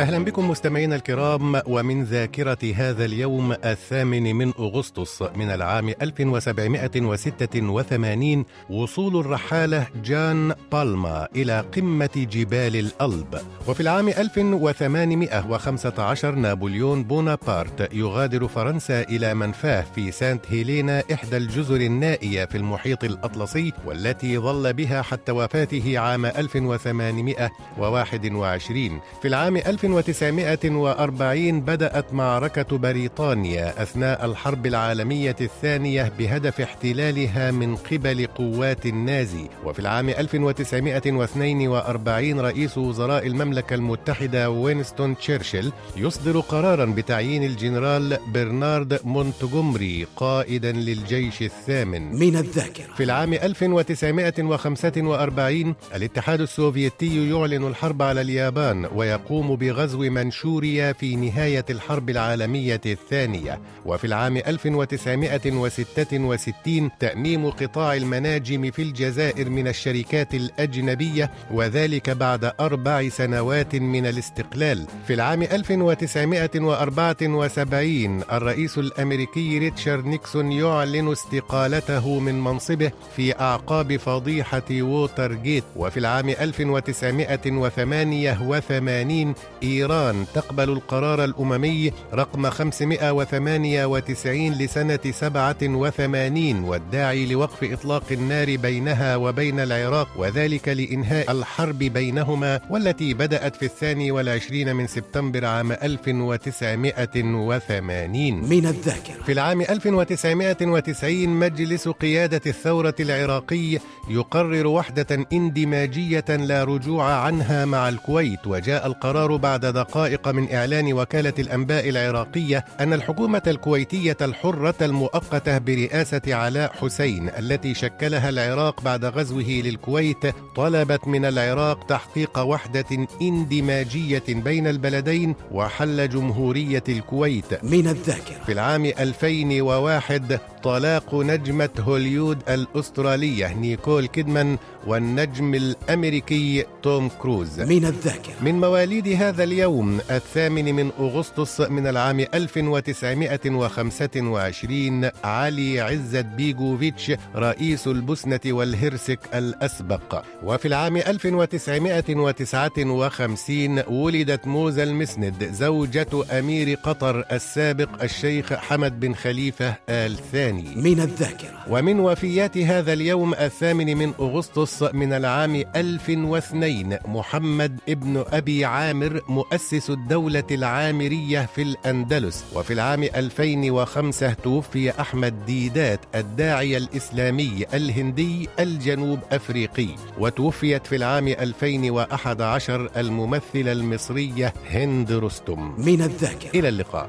أهلا بكم مستمعينا الكرام ومن ذاكرة هذا اليوم الثامن من أغسطس من العام 1786 وصول الرحالة جان بالما إلى قمة جبال الألب. وفي العام 1815 نابليون بونابرت يغادر فرنسا إلى منفاه في سانت هيلينا إحدى الجزر النائية في المحيط الأطلسي والتي ظل بها حتى وفاته عام 1821 في العام 1940 بدأت معركة بريطانيا أثناء الحرب العالمية الثانية بهدف احتلالها من قبل قوات النازي. وفي العام 1942 رئيس وزراء المملكة المتحدة وينستون تشرشل يصدر قرارا بتعيين الجنرال برنارد مونتغومري قائدا للجيش الثامن. من الذاكرة. في العام 1945 الاتحاد السوفيتي يعلن الحرب على اليابان ويقوم بغزو منشوريا في نهاية الحرب العالمية الثانية وفي العام 1966 تأميم قطاع المناجم في الجزائر من الشركات الأجنبية وذلك بعد أربع سنوات من الاستقلال. في العام 1974 الرئيس الأمريكي ريتشارد نيكسون يعلن استقالته من منصبه في أعقاب فضيحة ووتر جيت وفي العام 1988 إيران تقبل القرار الأممي رقم 598 لسنة 87 والداعي لوقف إطلاق النار بينها وبين العراق وذلك لإنهاء الحرب بينهما والتي بدأت في الثاني والعشرين من سبتمبر عام 1980 من الذاكرة. في العام 1990 مجلس قيادة الثورة العراقي يقرر وحدة اندماجية لا رجوع عنها مع الكويت وجاء القرار بعد دقائق من إعلان وكالة الأنباء العراقية أن الحكومة الكويتية الحرة المؤقتة برئاسة علاء حسين التي شكلها العراق بعد غزوه للكويت طلبت من العراق تحقيق وحدة اندماجية بين البلدين وحل جمهورية الكويت. من الذاكرة. في العام 2001 طلاق نجمة هوليود الأسترالية نيكول كيدمان والنجم الأمريكي توم كروز. من الذاكرة. من مواليد هذا اليوم الثامن من أغسطس من العام 1925 علي عزت بيجوفيتش رئيس البوسنة والهرسك الأسبق. وفي العام 1959 ولدت موزة المسند زوجة أمير قطر السابق الشيخ حمد بن خليفة آل ثاني من الذاكرة. ومن وفيات هذا اليوم الثامن من أغسطس من العام 1002 محمد ابن أبي عامر مؤسس الدولة العامرية في الأندلس وفي العام 2005 توفي أحمد ديدات الداعية الإسلامي الهندي الجنوب أفريقي. وتوفيت في العام 2011 الممثلة المصرية هند رستم. من الذاكرة. إلى اللقاء.